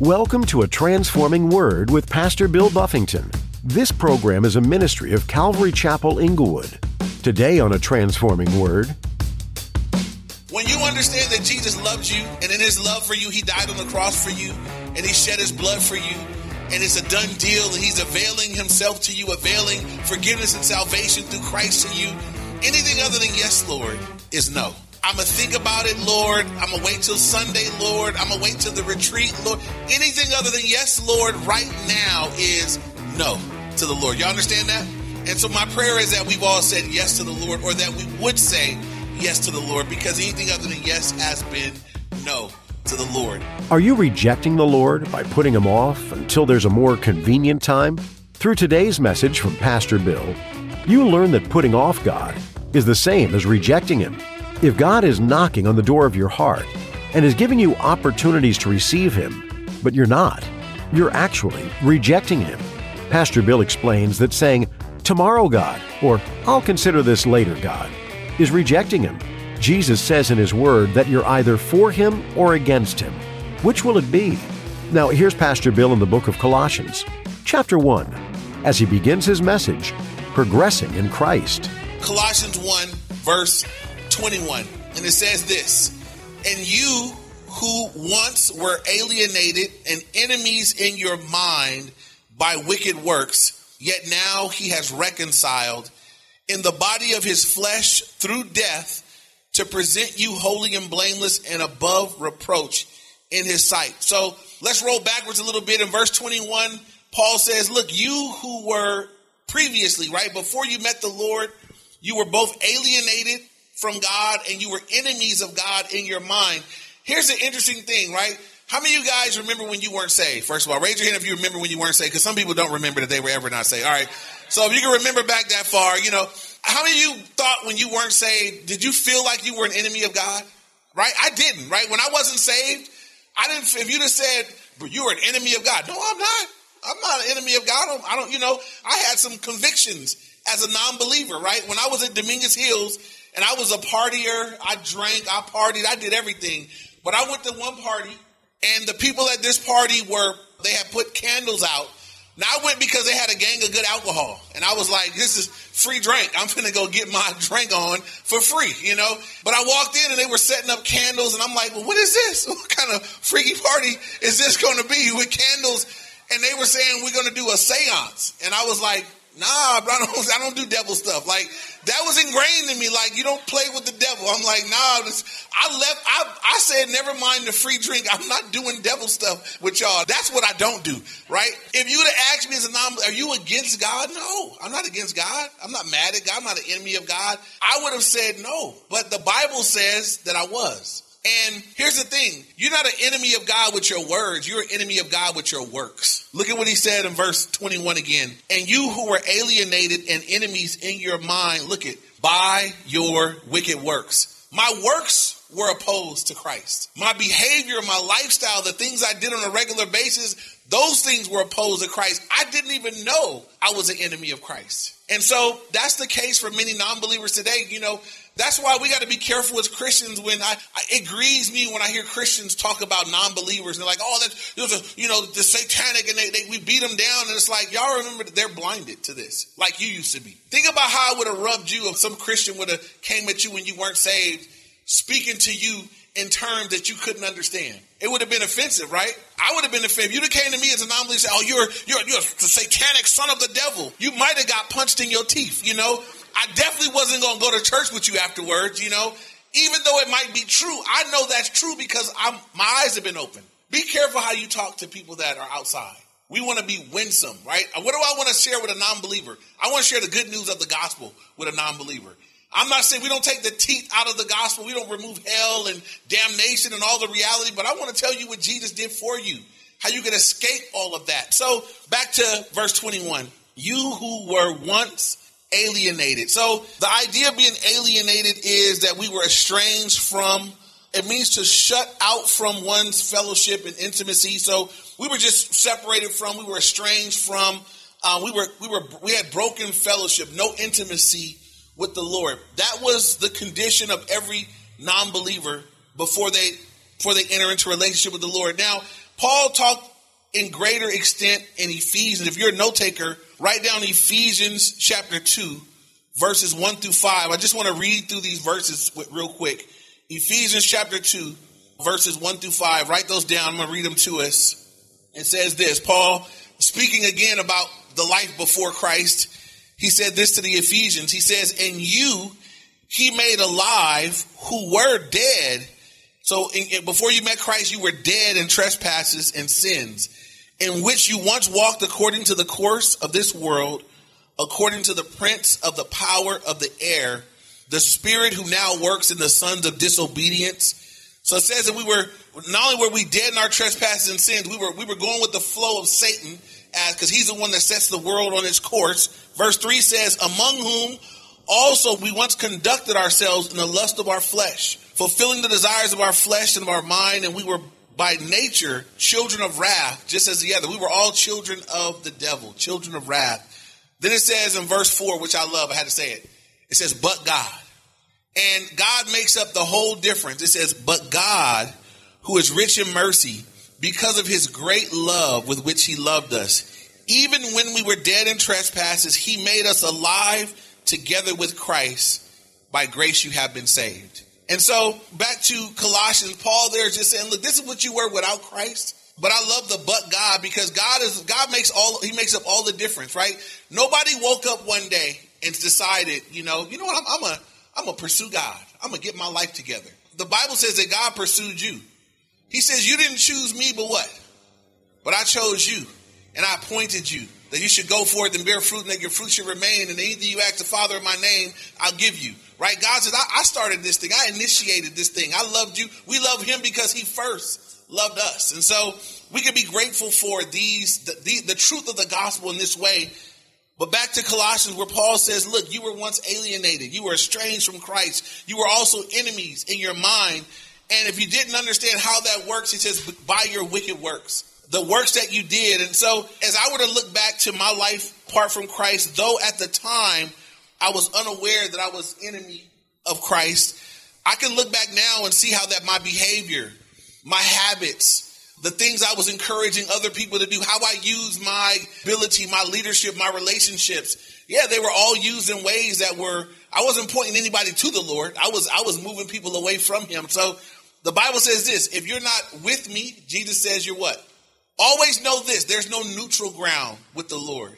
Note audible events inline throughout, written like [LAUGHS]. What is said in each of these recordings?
Welcome to a Transforming Word with Pastor Bill Buffington. This program is a ministry of Calvary Chapel Inglewood. Today on A Transforming Word, When you understand that Jesus loves you, and in his love for you, he died on the cross for you, and he shed his blood for you, and it's a done deal, and he's availing himself to you, availing forgiveness and salvation through Christ to you, anything other than yes, Lord, is no. I'm going to think about it, Lord. I'm going to wait till Sunday, Lord. I'm going to wait till the retreat, Lord. Anything other than yes, Lord, right now is no to the Lord. Y'all understand that? And so my prayer is that we've all said yes to the Lord, or that we would say yes to the Lord, because anything other than yes has been no to the Lord. are you rejecting the Lord by putting him off until there's a more convenient time? Through today's message from Pastor Bill, you learn that putting off God is the same as rejecting him. If God is knocking on the door of your heart and is giving you opportunities to receive him, but you're not, you're actually rejecting him. Pastor Bill explains that saying, Tomorrow, God, or I'll consider this later, God, is rejecting him. Jesus says in his word that you're either for him or against him. Which will it be? Now, here's Pastor Bill in the book of Colossians, chapter 1, as he begins his message, Progressing in Christ. Colossians 1, verse 21. And it says this And you who once were alienated and enemies in your mind by wicked works, yet now he has reconciled in the body of his flesh through death to present you holy and blameless and above reproach in his sight. So let's roll backwards a little bit. In verse 21, Paul says, Look, you who were previously, right, before you met the Lord, you were both alienated from God and you were enemies of God in your mind. Here's the interesting thing, right? How many of you guys remember when you weren't saved? First of all, raise your hand if you remember when you weren't saved, because some people don't remember that they were ever not saved. All right. So if you can remember back that far, you know, how many of you thought when you weren't saved, did you feel like you were an enemy of God? Right? I didn't, right? When I wasn't saved, I didn't, if you'd have said, but you were an enemy of God. No, I'm not. I'm not an enemy of God. I don't, I don't, you know, I had some convictions as a non-believer, right? When I was at Dominguez Hills and I was a partier, I drank, I partied, I did everything. But I went to one party and the people at this party were, they had put candles out. Now I went because they had a gang of good alcohol. And I was like, this is free drink. I'm going to go get my [LAUGHS] drink on for free, you know? But I walked in and they were setting up candles and I'm like, well, what is this? [LAUGHS] What kind of freaky party is this going to be with candles? And they were saying, we're going to do a seance. And I was like, nah, I don't, I don't do devil stuff. Like that was ingrained in me. Like you don't play with the devil. I'm like, nah, I left, I, I said, never mind the free drink. I'm not doing devil stuff with y'all. That's what I don't do, right? If you would have asked me as a non, are you against God? No, I'm not against God. I'm not mad at God. I'm not an enemy of God. I would have said no, but the Bible says that I was. And here's the thing you're not an enemy of God with your words, you're an enemy of God with your works. Look at what he said in verse 21 again. And you who were alienated and enemies in your mind, look at, by your wicked works. My works were opposed to Christ. My behavior, my lifestyle, the things I did on a regular basis, those things were opposed to Christ. I didn't even know I was an enemy of Christ. And so that's the case for many non believers today. You know, that's why we got to be careful as Christians when I, I, it grieves me when I hear Christians talk about non-believers and they're like, oh, that's, there's a, you know, the satanic and they, they, we beat them down. And it's like, y'all remember that they're blinded to this like you used to be. Think about how it would have rubbed you if some Christian would have came at you when you weren't saved, speaking to you in terms that you couldn't understand. It would have been offensive, right? I would have been offended. You'd have came to me as a non-believer and said, oh, you're, you're, you're the satanic son of the devil. You might have got punched in your teeth, you know? I definitely wasn't going to go to church with you afterwards, you know. Even though it might be true, I know that's true because I'm, my eyes have been open. Be careful how you talk to people that are outside. We want to be winsome, right? What do I want to share with a non-believer? I want to share the good news of the gospel with a non-believer. I'm not saying we don't take the teeth out of the gospel. We don't remove hell and damnation and all the reality, but I want to tell you what Jesus did for you, how you can escape all of that. So back to verse 21. You who were once alienated. So the idea of being alienated is that we were estranged from. It means to shut out from one's fellowship and intimacy. So we were just separated from. We were estranged from. Uh, we were we were we had broken fellowship, no intimacy with the Lord. That was the condition of every non-believer before they before they enter into relationship with the Lord. Now, Paul talked in greater extent in Ephesians. If you're a note taker, write down Ephesians chapter 2, verses 1 through 5. I just want to read through these verses real quick. Ephesians chapter 2, verses 1 through 5. Write those down. I'm going to read them to us. It says this Paul, speaking again about the life before Christ, he said this to the Ephesians. He says, And you he made alive who were dead. So in, in, before you met Christ, you were dead in trespasses and sins, in which you once walked according to the course of this world, according to the prince of the power of the air, the spirit who now works in the sons of disobedience. So it says that we were not only were we dead in our trespasses and sins, we were we were going with the flow of Satan as because he's the one that sets the world on its course. Verse three says, "Among whom also we once conducted ourselves in the lust of our flesh, fulfilling the desires of our flesh and of our mind, and we were by nature children of wrath, just as the other. We were all children of the devil, children of wrath." Then it says in verse four, which I love, I had to say it. It says, "But God." And God makes up the whole difference. It says, But God, who is rich in mercy, because of his great love with which he loved us, even when we were dead in trespasses, he made us alive together with Christ. By grace you have been saved. And so back to Colossians, Paul there is just saying, look, this is what you were without Christ. But I love the but God because God is God makes all he makes up all the difference, right? Nobody woke up one day and decided, you know, you know what, I'm, I'm a I'm gonna pursue God. I'm gonna get my life together. The Bible says that God pursued you. He says you didn't choose me, but what? But I chose you, and I appointed you that you should go forth and bear fruit, and that your fruit should remain. And anything you ask the Father in my name, I'll give you. Right? God says, I, I started this thing. I initiated this thing. I loved you. We love Him because He first loved us, and so we can be grateful for these the, the, the truth of the gospel in this way but back to Colossians, where Paul says, Look, you were once alienated. You were estranged from Christ. You were also enemies in your mind. And if you didn't understand how that works, he says, By your wicked works, the works that you did. And so, as I were to look back to my life apart from Christ, though at the time I was unaware that I was enemy of Christ, I can look back now and see how that my behavior, my habits, the things I was encouraging other people to do, how I used my ability, my leadership, my relationships. Yeah, they were all used in ways that were, I wasn't pointing anybody to the Lord. I was, I was moving people away from him. So the Bible says this, if you're not with me, Jesus says you're what? Always know this, there's no neutral ground with the Lord.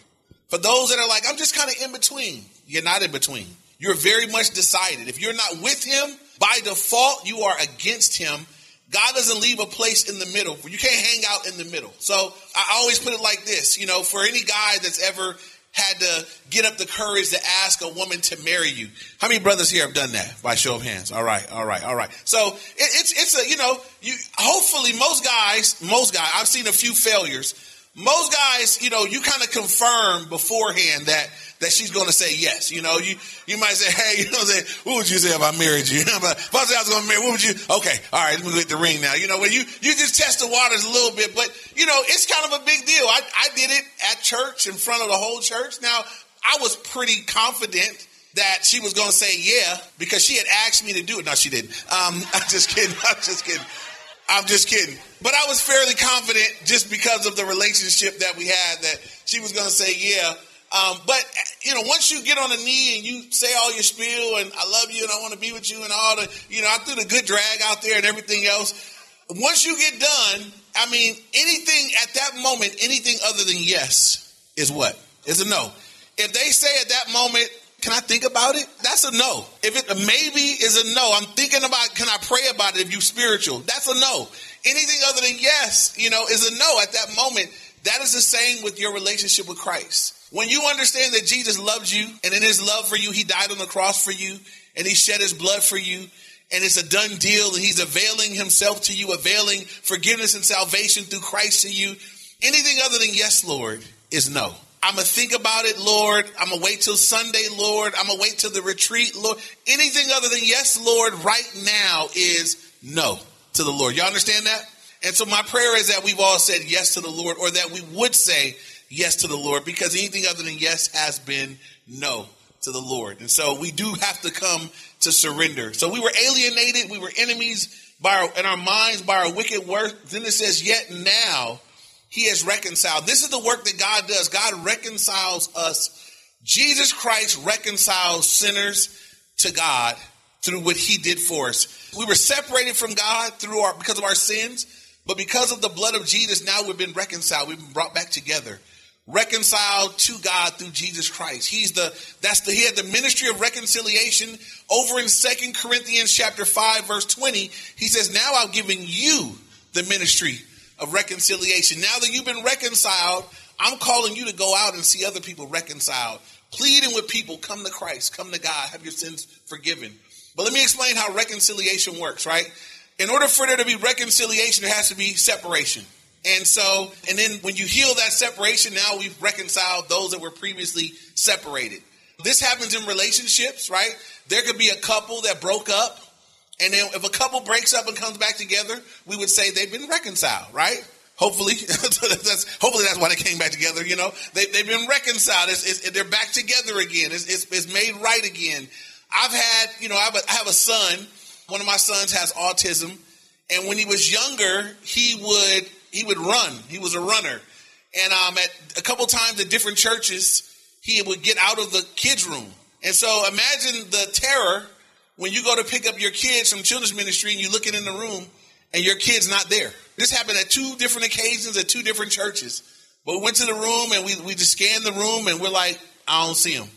For those that are like, I'm just kind of in between, you're not in between. You're very much decided. If you're not with him, by default, you are against him God doesn't leave a place in the middle. You can't hang out in the middle. So I always put it like this, you know, for any guy that's ever had to get up the courage to ask a woman to marry you. How many brothers here have done that by show of hands? All right, all right, all right. So it, it's it's a you know you hopefully most guys most guys I've seen a few failures. Most guys you know you kind of confirm beforehand that that she's going to say yes. You know, you you might say, hey, [LAUGHS] you know, say, what would you say if I married you? [LAUGHS] if I I was going to marry, what would you? Okay, all right, let me get the ring now. You know, when you you just test the waters a little bit, but you know, it's kind of a big deal. I I did it at church in front of the whole church. Now, I was pretty confident that she was going to say yeah because she had asked me to do it. No, she didn't. Um, [LAUGHS] I'm just kidding. I'm just kidding. I'm just kidding. But I was fairly confident just because of the relationship that we had that she was going to say yeah. Um, but you know, once you get on a knee and you say all your spiel and I love you and I want to be with you and all the, you know, I threw the good drag out there and everything else. Once you get done, I mean, anything at that moment, anything other than yes is what? Is a no. If they say at that moment, can I think about it? That's a no. If it maybe is a no, I'm thinking about can I pray about it if you spiritual? That's a no. Anything other than yes, you know, is a no at that moment. That is the same with your relationship with Christ. When you understand that Jesus loves you and in his love for you, he died on the cross for you and he shed his blood for you and it's a done deal and he's availing himself to you, availing forgiveness and salvation through Christ to you. Anything other than yes, Lord, is no. I'm going to think about it, Lord. I'm going to wait till Sunday, Lord. I'm going to wait till the retreat, Lord. Anything other than yes, Lord, right now is no to the Lord. Y'all understand that? And so my prayer is that we've all said yes to the Lord or that we would say yes to the Lord because anything other than yes has been no to the Lord. And so we do have to come to surrender. So we were alienated, we were enemies by our, in our minds by our wicked work. Then it says, yet now he has reconciled. This is the work that God does. God reconciles us. Jesus Christ reconciles sinners to God through what he did for us. We were separated from God through our because of our sins, but because of the blood of Jesus, now we've been reconciled. We've been brought back together. Reconciled to God through Jesus Christ. He's the that's the he had the ministry of reconciliation over in Second Corinthians chapter 5 verse 20. He says, "Now I've given you the ministry of reconciliation. Now that you've been reconciled, I'm calling you to go out and see other people reconciled, pleading with people, come to Christ, come to God, have your sins forgiven. But let me explain how reconciliation works, right? In order for there to be reconciliation, there has to be separation. And so, and then when you heal that separation, now we've reconciled those that were previously separated. This happens in relationships, right? There could be a couple that broke up and then if a couple breaks up and comes back together, we would say they've been reconciled, right? Hopefully, [LAUGHS] that's, hopefully that's why they came back together. You know, they, have been reconciled. It's, it's, they're back together again. It's, it's, made right again. I've had, you know, I have, a, I have a son. One of my sons has autism, and when he was younger, he would he would run. He was a runner, and um, at a couple times at different churches, he would get out of the kids' room. And so imagine the terror when you go to pick up your kids from children's ministry and you looking in the room and your kid's not there. This happened at two different occasions at two different churches. But we went to the room and we, we just scanned the room and we're like, I don't see him.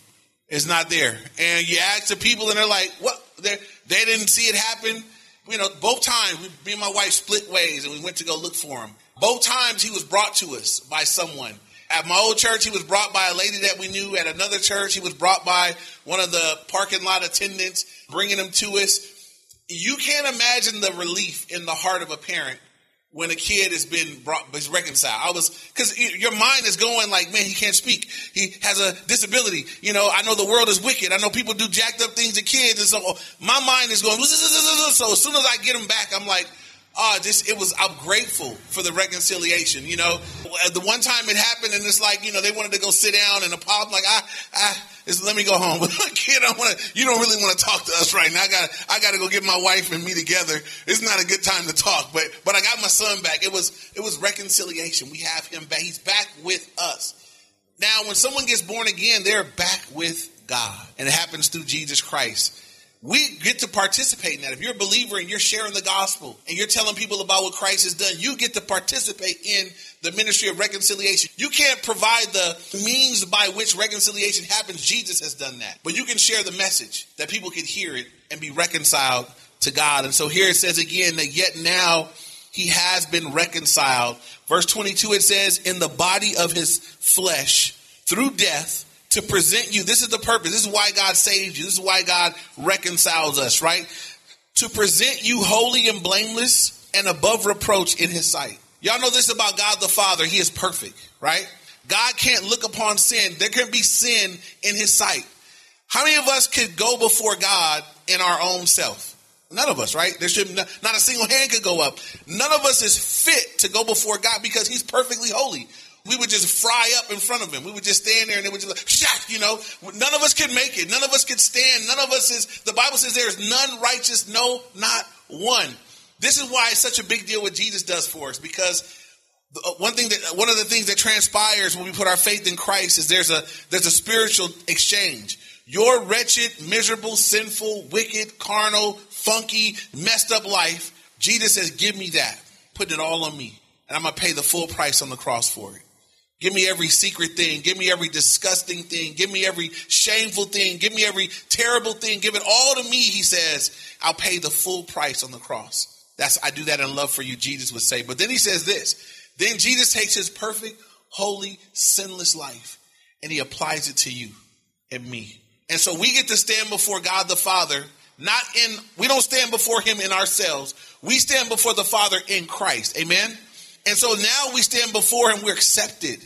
It's not there. And you ask the people and they're like, what? They're, they did not see it happen. You know, both times, we, me and my wife split ways and we went to go look for him. Both times he was brought to us by someone. At my old church, he was brought by a lady that we knew. At another church, he was brought by one of the parking lot attendants, bringing him to us. You can't imagine the relief in the heart of a parent when a kid has been brought, is reconciled. I was, cause your mind is going like, man, he can't speak. He has a disability. You know, I know the world is wicked. I know people do jacked up things to kids. And so my mind is going, so as soon as I get him back, I'm like, Ah, oh, just it was. I'm grateful for the reconciliation. You know, the one time it happened, and it's like you know they wanted to go sit down, and pop like I, I, let me go home. [LAUGHS] Kid, I want to. You don't really want to talk to us right now. I got, I got to go get my wife and me together. It's not a good time to talk, but but I got my son back. It was it was reconciliation. We have him back. He's back with us. Now, when someone gets born again, they're back with God, and it happens through Jesus Christ we get to participate in that. If you're a believer and you're sharing the gospel and you're telling people about what Christ has done, you get to participate in the ministry of reconciliation. You can't provide the means by which reconciliation happens. Jesus has done that. But you can share the message that people can hear it and be reconciled to God. And so here it says again that yet now he has been reconciled. Verse 22 it says, in the body of his flesh through death to present you. This is the purpose. This is why God saved you. This is why God reconciles us, right? To present you holy and blameless and above reproach in his sight. Y'all know this about God the Father. He is perfect, right? God can't look upon sin. There can be sin in his sight. How many of us could go before God in our own self? None of us, right? There should not, not a single hand could go up. None of us is fit to go before God because he's perfectly holy we would just fry up in front of him. We would just stand there and it would just like, shock, you know. None of us could make it. None of us could stand. None of us is, the Bible says there is none righteous, no, not one. This is why it's such a big deal what Jesus does for us because uh, one thing that one of the things that transpires when we put our faith in Christ is there's a there's a spiritual exchange. Your wretched, miserable, sinful, wicked, carnal, funky, messed up life, Jesus says, "Give me that. Put it all on me, and I'm gonna pay the full price on the cross for it." Give me every secret thing. Give me every disgusting thing. Give me every shameful thing. Give me every terrible thing. Give it all to me, he says. I'll pay the full price on the cross. That's I do that in love for you, Jesus would say. But then he says this. Then Jesus takes his perfect, holy, sinless life and he applies it to you and me. And so we get to stand before God the Father, not in we don't stand before him in ourselves. We stand before the Father in Christ. Amen. And so now we stand before him, we're accepted.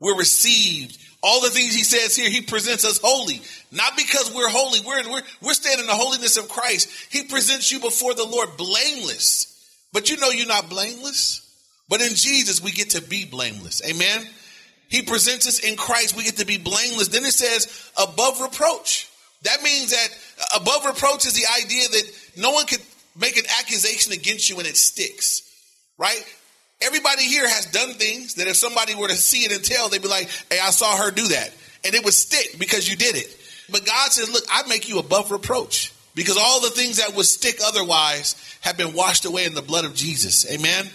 We're received. All the things he says here, he presents us holy. Not because we're holy, we're, we're, we're standing in the holiness of Christ. He presents you before the Lord blameless. But you know you're not blameless. But in Jesus, we get to be blameless. Amen. He presents us in Christ, we get to be blameless. Then it says above reproach. That means that above reproach is the idea that no one could make an accusation against you and it sticks, right? Everybody here has done things that if somebody were to see it and tell, they'd be like, hey, I saw her do that. And it would stick because you did it. But God says, look, I make you above reproach because all the things that would stick otherwise have been washed away in the blood of Jesus. Amen.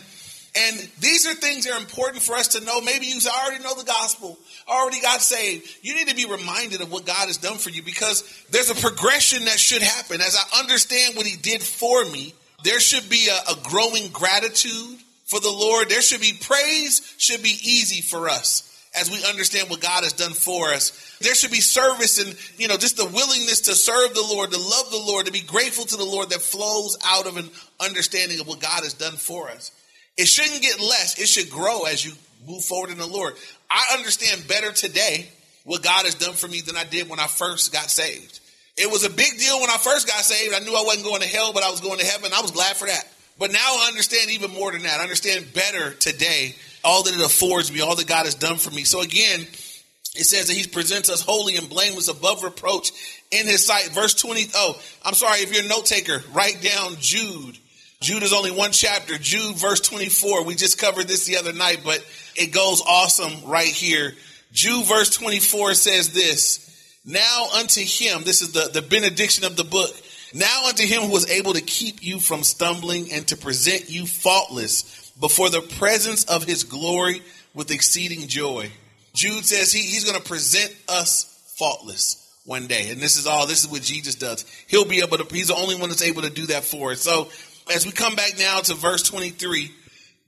And these are things that are important for us to know. Maybe you already know the gospel, already got saved. You need to be reminded of what God has done for you because there's a progression that should happen. As I understand what he did for me, there should be a, a growing gratitude for the Lord. There should be praise, should be easy for us as we understand what God has done for us. There should be service and, you know, just the willingness to serve the Lord, to love the Lord, to be grateful to the Lord that flows out of an understanding of what God has done for us. It shouldn't get less. It should grow as you move forward in the Lord. I understand better today what God has done for me than I did when I first got saved. It was a big deal when I first got saved. I knew I wasn't going to hell, but I was going to heaven. I was glad for that. But now I understand even more than that. I understand better today all that it affords me, all that God has done for me. So again, it says that he presents us holy and blameless above reproach in his sight. Verse 20. Oh, I'm sorry. If you're a note taker, write down Jude Jude is only one chapter. Jude, verse 24. We just covered this the other night, but it goes awesome right here. Jude, verse 24 says this Now unto him, this is the, the benediction of the book. Now unto him who was able to keep you from stumbling and to present you faultless before the presence of his glory with exceeding joy. Jude says he, he's going to present us faultless one day. And this is all, this is what Jesus does. He'll be able to, he's the only one that's able to do that for us. So as we come back now to verse 23,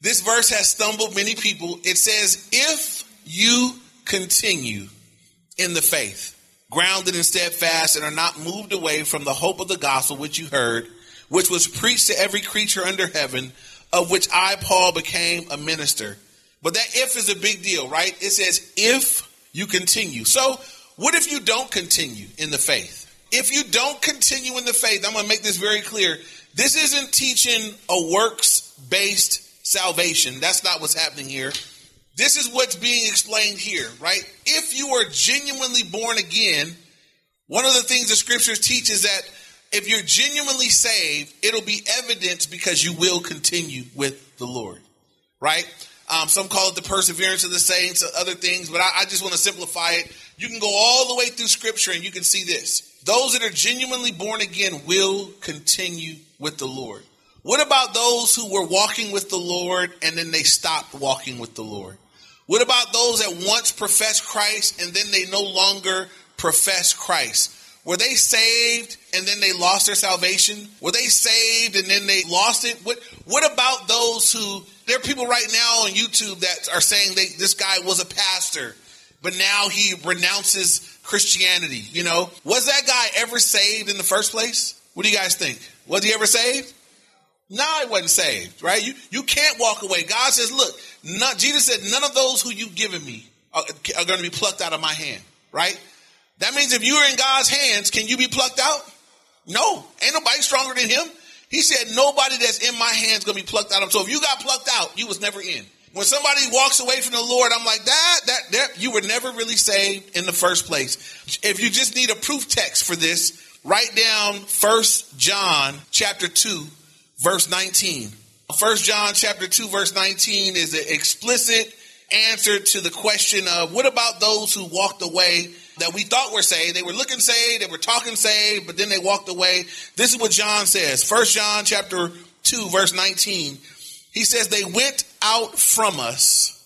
this verse has stumbled many people. It says, If you continue in the faith, grounded and steadfast, and are not moved away from the hope of the gospel which you heard, which was preached to every creature under heaven, of which I, Paul, became a minister. But that if is a big deal, right? It says, if you continue. So, what if you don't continue in the faith? If you don't continue in the faith, I'm going to make this very clear. This isn't teaching a works based salvation. That's not what's happening here. This is what's being explained here, right? If you are genuinely born again, one of the things the scriptures teach is that if you're genuinely saved, it'll be evidence because you will continue with the Lord, right? Um, some call it the perseverance of the saints, other things, but I, I just want to simplify it. You can go all the way through scripture and you can see this. Those that are genuinely born again will continue with the Lord. What about those who were walking with the Lord and then they stopped walking with the Lord? What about those that once professed Christ and then they no longer profess Christ? Were they saved and then they lost their salvation? Were they saved and then they lost it? What What about those who? There are people right now on YouTube that are saying they, this guy was a pastor, but now he renounces Christianity. You know, was that guy ever saved in the first place? What do you guys think? Was he ever saved? No, he wasn't saved, right? You you can't walk away. God says, look, not, Jesus said, none of those who you've given me are, are going to be plucked out of my hand, right? That means if you are in God's hands, can you be plucked out? No, ain't nobody stronger than him. He said, nobody that's in my hands going to be plucked out. So if you got plucked out, you was never in. When somebody walks away from the Lord, I'm like, that, that, that, you were never really saved in the first place. If you just need a proof text for this, write down First John chapter 2, verse 19. First John chapter 2, verse 19 is an explicit answer to the question of what about those who walked away that we thought were saved? They were looking saved, they were talking saved, but then they walked away. This is what John says. First John chapter 2, verse 19. He says, They went out from us,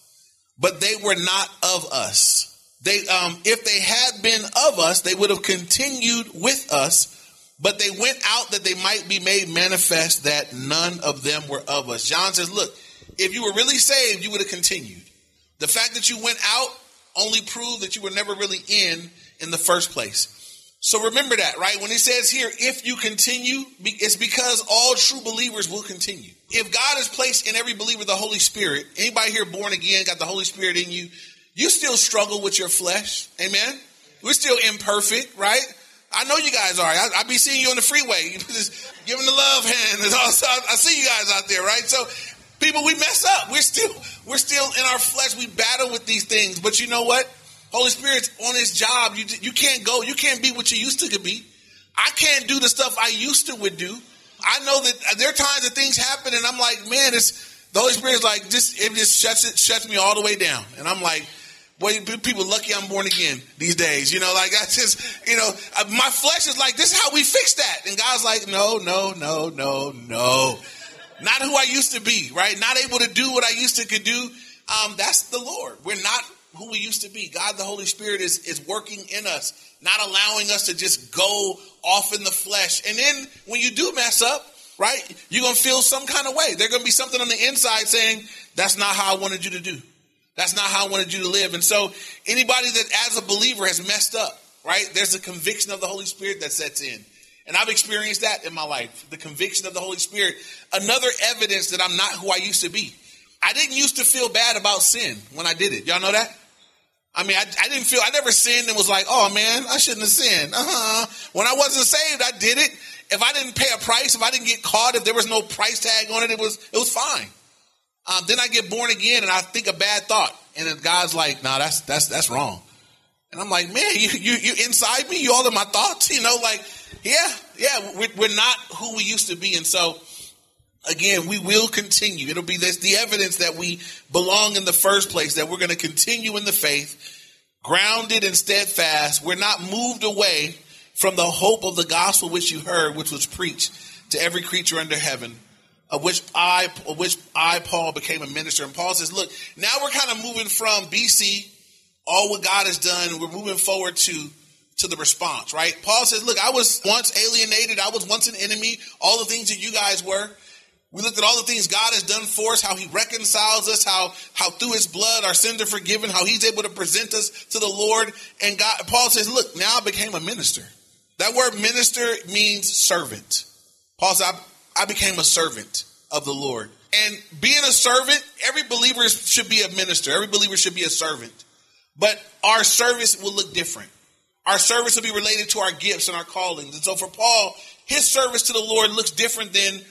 but they were not of us. They, um, if they had been of us, they would have continued with us, but they went out that they might be made manifest that none of them were of us. John says, look, if you were really saved, you would have continued. The fact that you went out only proved that you were never really in in the first place. So remember that, right? When he says here, if you continue, it's because all true believers will continue. If God has placed in every believer the Holy Spirit, anybody here born again, got the Holy Spirit in you, you still struggle with your flesh. Amen. We're still imperfect, right? I know you guys are. I, I be seeing you on the freeway, [LAUGHS] just giving the love hand. And also, [LAUGHS] I see you guys out there, right? So, people, we mess up. We're still, we're still in our flesh. We battle with these things. But you know what? Holy Spirit's on His job. You you can't go. You can't be what you used to be. I can't do the stuff I used to would do. I know that there are times that things happen, and I'm like, man, it's the Holy Spirit's like just it just shuts it shuts me all the way down, and I'm like. Boy, people lucky I'm born again these days. You know, like I just, you know, my flesh is like, this is how we fix that. And God's like, no, no, no, no, no. Not who I used to be, right? Not able to do what I used to could do. Um, that's the Lord. We're not who we used to be. God, the Holy Spirit is, is working in us, not allowing us to just go off in the flesh. And then when you do mess up, right, you're going to feel some kind of way. There's going to be something on the inside saying, that's not how I wanted you to do. That's not how I wanted you to live. And so anybody that as a believer has messed up, right? There's a conviction of the Holy Spirit that sets in. And I've experienced that in my life, the conviction of the Holy Spirit. Another evidence that I'm not who I used to be. I didn't used to feel bad about sin when I did it. Y'all know that? I mean, I, I didn't feel, I never sinned and was like, oh man, I shouldn't have sinned. Uh-huh. When I wasn't saved, I did it. If I didn't pay a price, if I didn't get caught, if there was no price tag on it, it was, it was fine. Um, then I get born again and I think a bad thought. And God's like, nah, that's, that's, that's wrong. And I'm like, man, you, you, you inside me, you all of my thoughts, you know, like, yeah, yeah, we're, we're not who we used to be. And so, again, we will continue. It'll be this, the evidence that we belong in the first place, that we're going to continue in the faith, grounded and steadfast. We're not moved away from the hope of the gospel which you heard, which was preached to every creature under heaven of which I, of which I, Paul, became a minister. And Paul says, look, now we're kind of moving from BC, all what God has done, we're moving forward to, to the response, right? Paul says, look, I was once alienated. I was once an enemy. All the things that you guys were. We looked at all the things God has done for us, how he reconciles us, how, how through his blood our sins are forgiven, how he's able to present us to the Lord. And God, Paul says, look, now I became a minister. That word minister means servant. Paul said, I became a servant of the Lord. And being a servant, every believer should be a minister. Every believer should be a servant. But our service will look different. Our service will be related to our gifts and our callings. And so for Paul, his service to the Lord looks different than,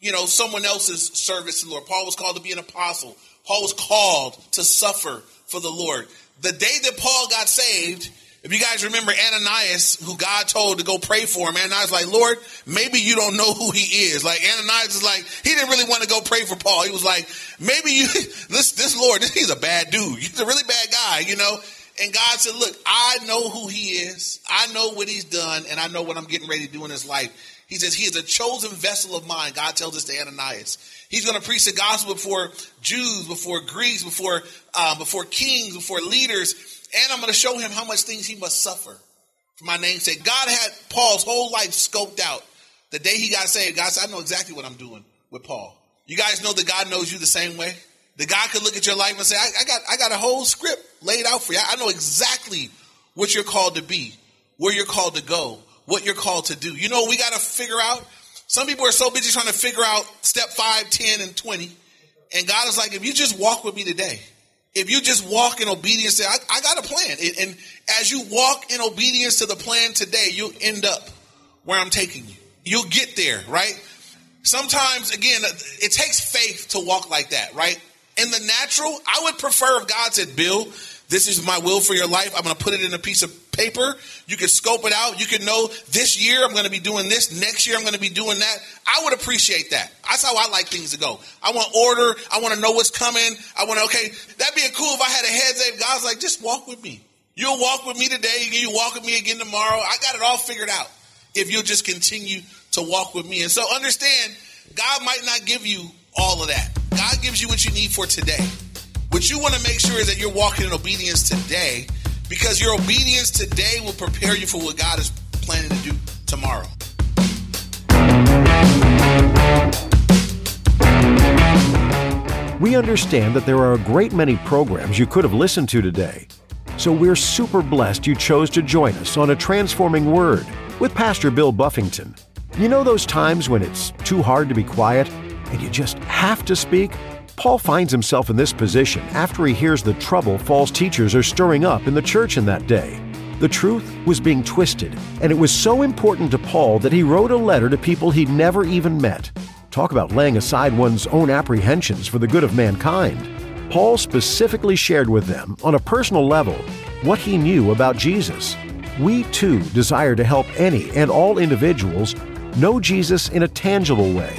you know, someone else's service to the Lord. Paul was called to be an apostle. Paul was called to suffer for the Lord. The day that Paul got saved, if you guys remember Ananias, who God told to go pray for him, Ananias like, Lord, maybe you don't know who he is. Like Ananias is like, he didn't really want to go pray for Paul. He was like, maybe you, [LAUGHS] this, this Lord, [LAUGHS] he's a bad dude. He's a really bad guy, you know? And God said, look, I know who he is. I know what he's done and I know what I'm getting ready to do in his life. He says, he is a chosen vessel of mine. God tells us to Ananias. He's going to preach the gospel before Jews, before Greeks, before, uh, before kings, before leaders and I'm going to show him how much things he must suffer for my name's sake. God had Paul's whole life scoped out. The day he got saved, God said, I know exactly what I'm doing with Paul. You guys know that God knows you the same way? That God could look at your life and say, I, I got, I got a whole script laid out for you. I know exactly what you're called to be, where you're called to go, what you're called to do. You know, we got to figure out. Some people are so busy trying to figure out step 5, 10, and 20. And God is like, if you just walk with me today, if you just walk in obedience, I, I got a plan. And as you walk in obedience to the plan today, you'll end up where I'm taking you. You'll get there, right? Sometimes, again, it takes faith to walk like that, right? In the natural, I would prefer if God said, Bill, this is my will for your life. I'm going to put it in a piece of paper. You can scope it out. You can know this year I'm going to be doing this. Next year I'm going to be doing that. I would appreciate that. That's how I like things to go. I want order. I want to know what's coming. I want to, okay, that'd be cool if I had a heads up. God's like, just walk with me. You'll walk with me today. You walk with me again tomorrow. I got it all figured out if you'll just continue to walk with me. And so understand, God might not give you all of that. God gives you what you need for today. What you want to make sure is that you're walking in obedience today because your obedience today will prepare you for what God is planning to do tomorrow. We understand that there are a great many programs you could have listened to today. So we're super blessed you chose to join us on A Transforming Word with Pastor Bill Buffington. You know those times when it's too hard to be quiet and you just have to speak? Paul finds himself in this position after he hears the trouble false teachers are stirring up in the church in that day. The truth was being twisted, and it was so important to Paul that he wrote a letter to people he'd never even met. Talk about laying aside one's own apprehensions for the good of mankind. Paul specifically shared with them, on a personal level, what he knew about Jesus. We too desire to help any and all individuals know Jesus in a tangible way,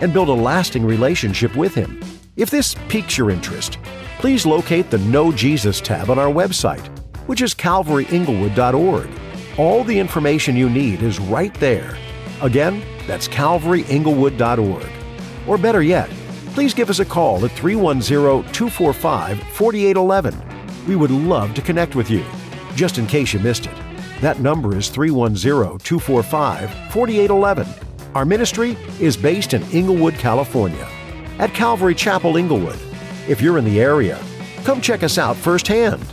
and build a lasting relationship with Him. If this piques your interest, please locate the Know Jesus tab on our website, which is calvaryinglewood.org. All the information you need is right there. Again, that's calvaryinglewood.org. Or better yet, please give us a call at 310 245 4811. We would love to connect with you. Just in case you missed it, that number is 310 245 4811. Our ministry is based in Inglewood, California, at Calvary Chapel Inglewood. If you're in the area, come check us out firsthand.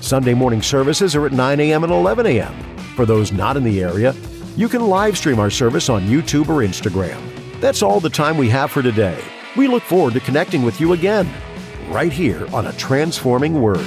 Sunday morning services are at 9 a.m. and 11 a.m. For those not in the area, you can live stream our service on YouTube or Instagram. That's all the time we have for today. We look forward to connecting with you again, right here on A Transforming Word.